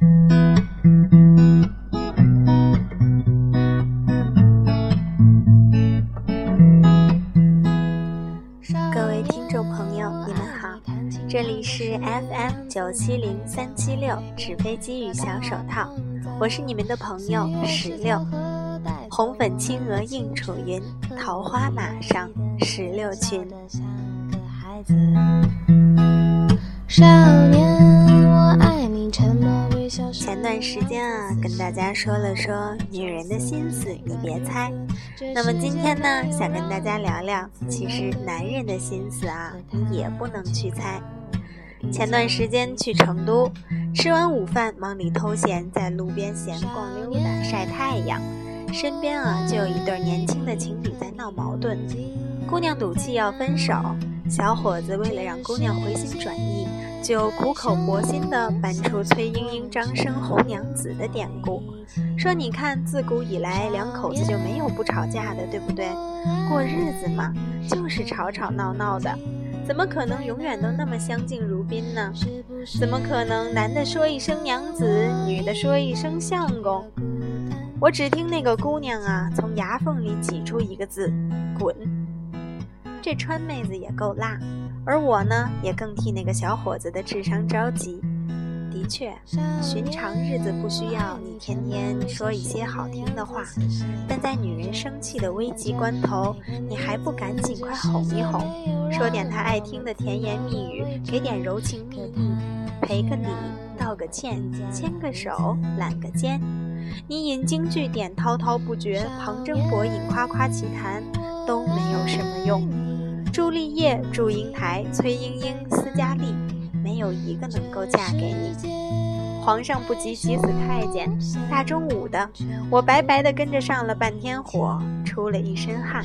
各位听众朋友，你们好，这里是 FM 九七零三七六纸飞机与小手套，我是你们的朋友石榴。红粉青鹅映楚云，桃花马上石榴裙。少年，我，前段时间啊，跟大家说了说女人的心思，你别猜。那么今天呢，想跟大家聊聊，其实男人的心思啊，你也不能去猜。前段时间去成都，吃完午饭，忙里偷闲，在路边闲逛溜达晒太阳，身边啊就有一对年轻的情侣在闹矛盾，姑娘赌气要分手。小伙子为了让姑娘回心转意，就苦口婆心地搬出崔莺莺、张生红娘子的典故，说：“你看，自古以来两口子就没有不吵架的，对不对？过日子嘛，就是吵吵闹闹的，怎么可能永远都那么相敬如宾呢？怎么可能男的说一声娘子，女的说一声相公？我只听那个姑娘啊，从牙缝里挤出一个字：滚。”这川妹子也够辣，而我呢，也更替那个小伙子的智商着急。的确，寻常日子不需要你天天说一些好听的话，但在女人生气的危急关头，你还不赶紧快哄一哄，说点她爱听的甜言蜜语，给点柔情蜜意，赔个礼，道个歉，牵个手，揽个肩。你引经据典，滔滔不绝，旁征博引，夸夸其谈，都没有什么用。朱丽叶、祝英台、崔莺莺、斯嘉丽，没有一个能够嫁给你。皇上不急急死太监，大中午的，我白白的跟着上了半天火，出了一身汗。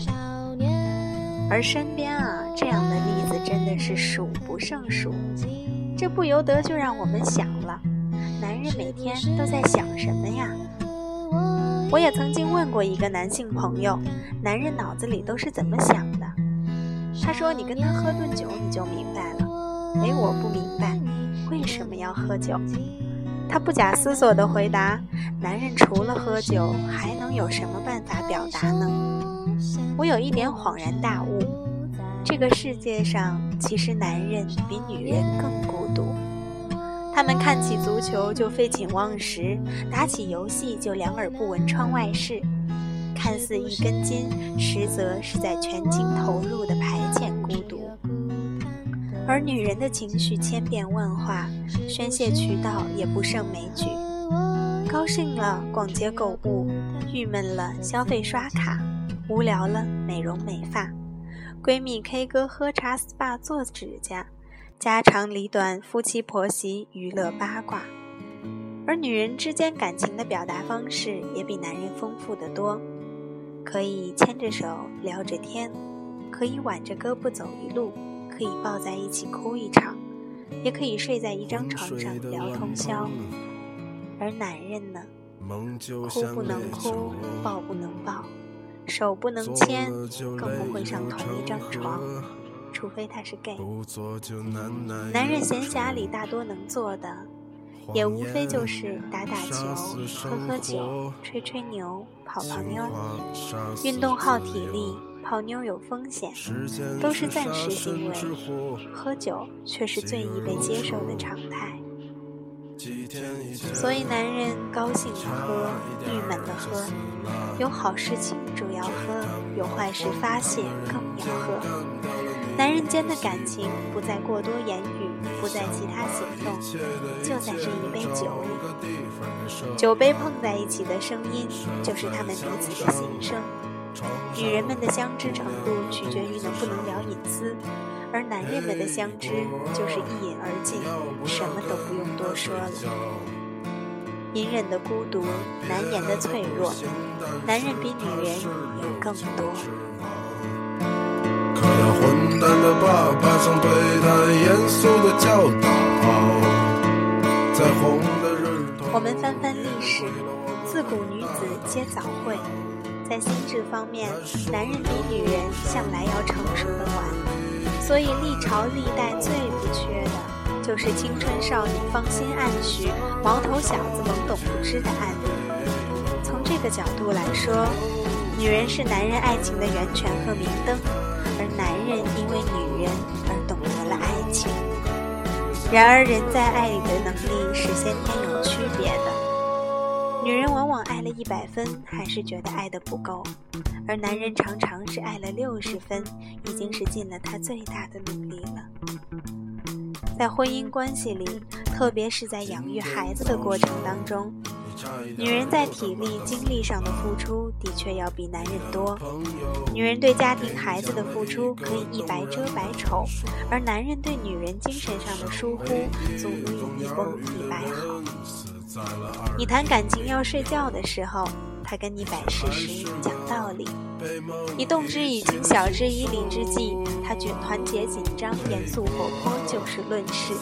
而身边啊，这样的例子真的是数不胜数。这不由得就让我们想了：男人每天都在想什么呀？我也曾经问过一个男性朋友，男人脑子里都是怎么想的？他说：“你跟他喝顿酒，你就明白了。”哎，我不明白，为什么要喝酒？他不假思索地回答：“男人除了喝酒，还能有什么办法表达呢？”我有一点恍然大悟：这个世界上，其实男人比女人更孤独。他们看起足球就废寝忘食，打起游戏就两耳不闻窗外事。看似一根筋，实则是在全情投入的排遣孤独。而女人的情绪千变万化，宣泄渠道也不胜枚举。高兴了逛街购物，郁闷了消费刷卡，无聊了美容美发，闺蜜 K 歌喝茶 SPA 做指甲，家长里短夫妻婆媳娱乐八卦。而女人之间感情的表达方式也比男人丰富的多。可以牵着手聊着天，可以挽着胳膊走一路，可以抱在一起哭一场，也可以睡在一张床上聊通宵。而男人呢，哭不能哭，抱不能抱，手不能牵，更不会上同一张床，除非他是 gay。男人闲暇里大多能做的。也无非就是打打球、喝喝酒、吹吹牛、泡泡妞。运动耗体力，泡妞有风险，都是暂时行为。喝酒却是最易被接受的常态。所以男人高兴的喝，郁闷的喝，有好事情主要喝，有坏事发泄更要喝。男人间的感情不在过多言语，不在其他行动，就在这一杯酒里。酒杯碰在一起的声音，就是他们彼此的心声。女人们的相知程度取决于能不能聊隐私。而男人们的相知就是一饮而尽，什么都不用多说了。隐忍的孤独，难言的脆弱，男人比女人有更多。淡的爸爸像对待严肃的教导。在红的日头我们翻翻历史，自古女子皆早慧，在心智方面，男人比女人向来要成熟的晚。所以历朝历代最不缺的就是青春少女芳心暗许，毛头小子懵懂不知的案例。从这个角度来说，女人是男人爱情的源泉和明灯，人因为女人而懂得了爱情。然而，人在爱里的能力是先天有区别的。女人往往爱了一百分，还是觉得爱的不够；而男人常常是爱了六十分，已经是尽了他最大的努力了。在婚姻关系里，特别是在养育孩子的过程当中。女人在体力、精力上的付出的确要比男人多。女人对家庭、孩子的付出可以一白遮百丑，而男人对女人精神上的疏忽，足以一崩一白好。你谈感情要睡觉的时候，他跟你摆事实、讲道理；你动之以情、晓之以理之际，他却团结紧张、严肃活泼、就事论事。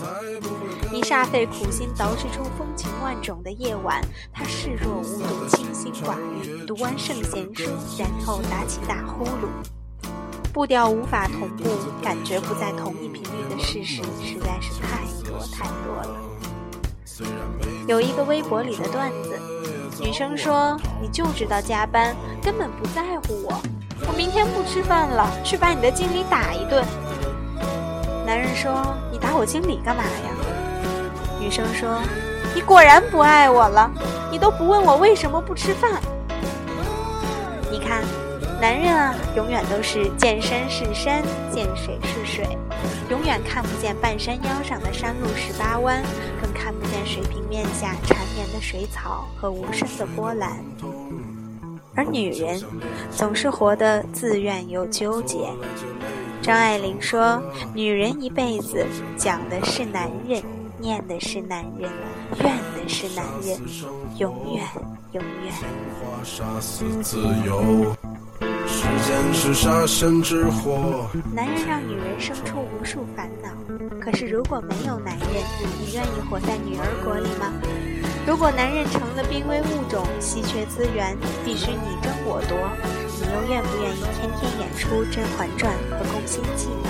你煞费苦心捯饬出风情万种的夜晚，他视若无睹、清心寡欲，读完圣贤书，然后打起大呼噜。步调无法同步，感觉不在同一频率的事实实在是太多太多了。有一个微博里的段子，女生说：“你就知道加班，根本不在乎我。我明天不吃饭了，去把你的经理打一顿。”男人说：“你打我经理干嘛呀？”女生说：“你果然不爱我了，你都不问我为什么不吃饭。你看，男人啊，永远都是见山是山，见水是水，永远看不见半山腰上的山路十八弯，更看不见水平面下缠绵的水草和无声的波澜。而女人，总是活得自怨又纠结。”张爱玲说：“女人一辈子讲的是男人。”念的是男人，怨。的是男人，永远。永远。男人让女人生出无数烦恼，可是如果没有男人，你愿意活在女儿国里吗？如果男人成了濒危物种，稀缺资源必须你争我夺，你又愿不愿意天天演出《甄嬛传》和《宫心计》呢？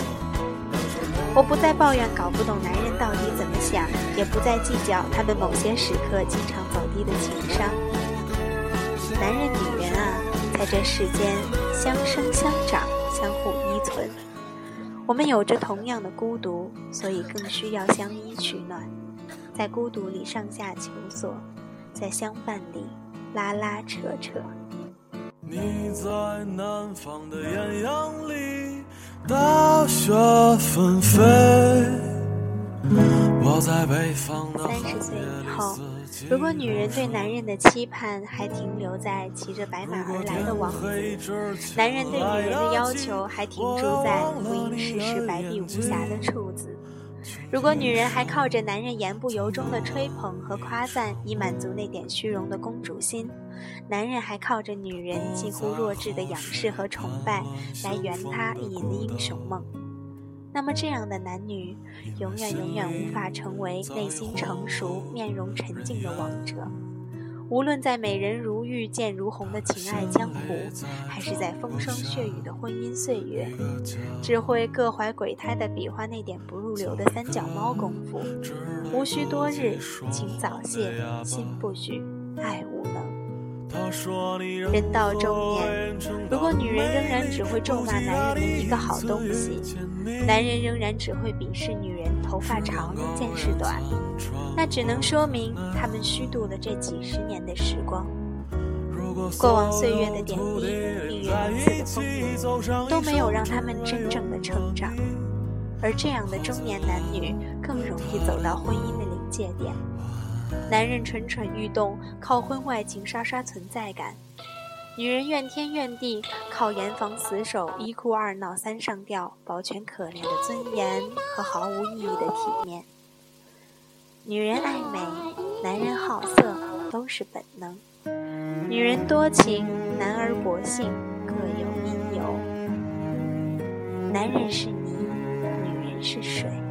我不再抱怨搞不懂男人到底怎么想，也不再计较他们某些时刻经常走低的情商。男人、女人啊，在这世间相生相长，相互依存。我们有着同样的孤独，所以更需要相依取暖，在孤独里上下求索，在相伴里拉拉扯扯。你在南方的艳阳里。大雪纷飞。三十岁以后，如果女人对男人的期盼还停留在骑着白马而来的王子，男人对女人的要求还停驻在不谙世事、白璧无瑕的处子。如果女人还靠着男人言不由衷的吹捧和夸赞以满足那点虚荣的公主心，男人还靠着女人近乎弱智的仰视和崇拜来圆他意淫的英雄梦，那么这样的男女永远永远无法成为内心成熟、面容沉静的王者。无论在美人如玉、剑如虹的情爱江湖，还是在风霜血雨的婚姻岁月，只会各怀鬼胎的比划那点不入流的三脚猫功夫。无需多日，情早泄，心不许，爱无能。人到中年，如果女人仍然只会咒骂男人的一个好东西，男人仍然只会鄙视女人头发长、见识短，那只能说明他们虚度了这几十年的时光。过往岁月的点滴、一人一次的风雨，都没有让他们真正的成长，而这样的中年男女更容易走到婚姻的临界点。男人蠢蠢欲动，靠婚外情刷刷存在感；女人怨天怨地，靠严防死守、一哭二闹三上吊，保全可怜的尊严和毫无意义的体面。女人爱美，男人好色，都是本能；女人多情，男儿薄幸，各有因由。男人是泥，女人是水。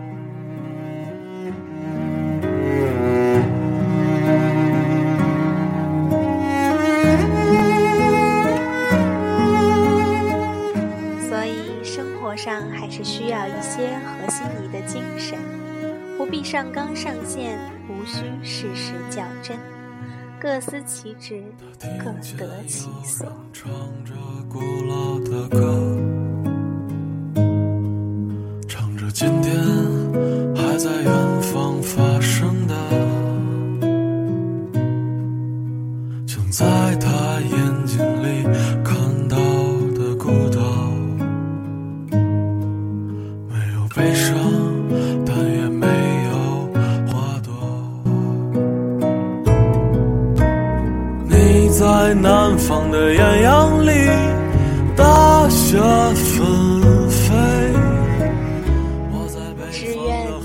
上纲上线，无需事事较真，各司其职，各得其所。唱着古老的歌，唱着今天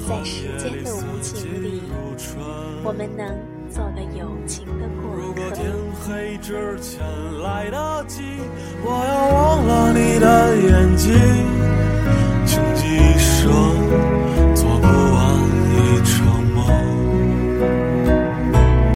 在时间的无情里，我们能做个有情的过客。如果天黑之前来得及，我要忘了你的眼睛，穷极一生。